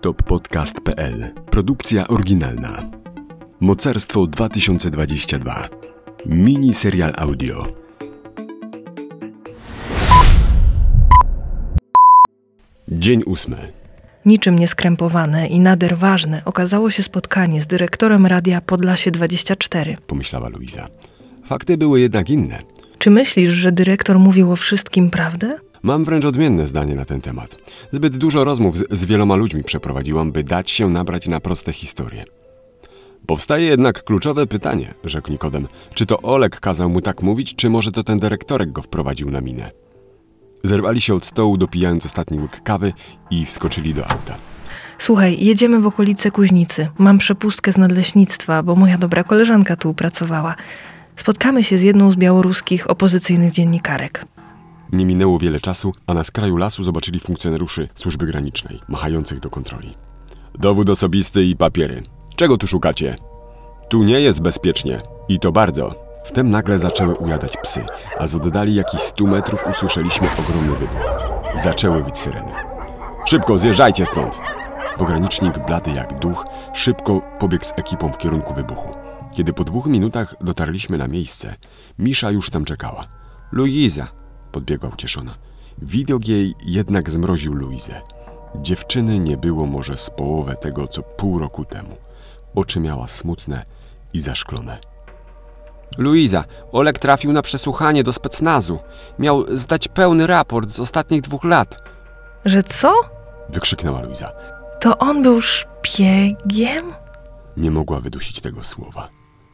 toppodcast.pl Produkcja oryginalna. Mocarstwo 2022. Mini serial audio. Dzień ósmy. Niczym nieskrępowane i nader ważne okazało się spotkanie z dyrektorem radia Podlasie 24. Pomyślała Luiza. Fakty były jednak inne. Czy myślisz, że dyrektor mówił o wszystkim prawdę? Mam wręcz odmienne zdanie na ten temat. Zbyt dużo rozmów z, z wieloma ludźmi przeprowadziłam, by dać się nabrać na proste historie. Powstaje jednak kluczowe pytanie, rzekł Nikodem. Czy to Olek kazał mu tak mówić, czy może to ten dyrektorek go wprowadził na minę? Zerwali się od stołu, dopijając ostatni łyk kawy i wskoczyli do auta. Słuchaj, jedziemy w okolice Kuźnicy. Mam przepustkę z nadleśnictwa, bo moja dobra koleżanka tu pracowała. Spotkamy się z jedną z białoruskich opozycyjnych dziennikarek. Nie minęło wiele czasu, a na skraju lasu zobaczyli funkcjonariuszy służby granicznej, machających do kontroli. Dowód osobisty i papiery. Czego tu szukacie? Tu nie jest bezpiecznie. I to bardzo. Wtem nagle zaczęły ujadać psy, a z oddali jakichś stu metrów usłyszeliśmy ogromny wybuch. Zaczęły wyć syreny. Szybko, zjeżdżajcie stąd! Pogranicznik, blady jak duch, szybko pobiegł z ekipą w kierunku wybuchu. Kiedy po dwóch minutach dotarliśmy na miejsce, Misza już tam czekała. Luiza, podbiegła ucieszona. Widok jej jednak zmroził Luizę. Dziewczyny nie było może z połowę tego, co pół roku temu. Oczy miała smutne i zaszklone. Luiza, Olek trafił na przesłuchanie do specnazu. Miał zdać pełny raport z ostatnich dwóch lat. Że co? Wykrzyknęła Luiza. To on był szpiegiem? Nie mogła wydusić tego słowa.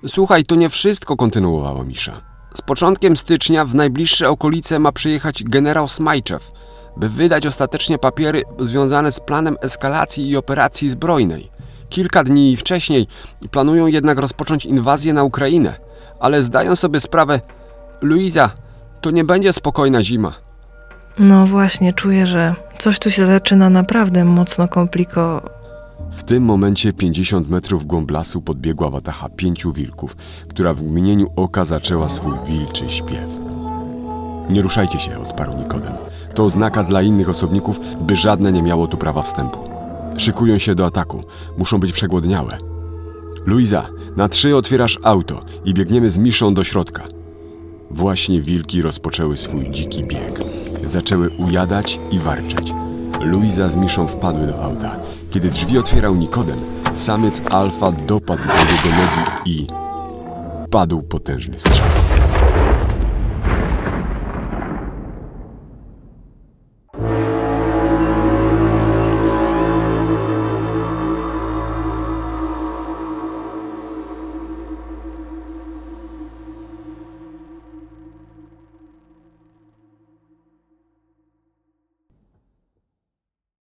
Słuchaj, to nie wszystko, Kontynuowała Misza. Z początkiem stycznia w najbliższe okolice ma przyjechać generał Smajczew, by wydać ostatecznie papiery związane z planem eskalacji i operacji zbrojnej. Kilka dni wcześniej planują jednak rozpocząć inwazję na Ukrainę, ale zdają sobie sprawę, Luiza, to nie będzie spokojna zima. No właśnie, czuję, że coś tu się zaczyna naprawdę mocno kompliko... W tym momencie 50 metrów głąb lasu podbiegła watacha pięciu wilków, która w mgnieniu oka zaczęła swój wilczy śpiew. Nie ruszajcie się, odparł Nikodem. To oznaka dla innych osobników, by żadne nie miało tu prawa wstępu. Szykują się do ataku. Muszą być przegłodniałe. Luiza, na trzy otwierasz auto i biegniemy z Miszą do środka. Właśnie wilki rozpoczęły swój dziki bieg. Zaczęły ujadać i warczeć. Luiza z Miszą wpadły do auta. Kiedy drzwi otwierał Nikodem, samiec alfa dopadł do jego nogi i padł potężny strzał.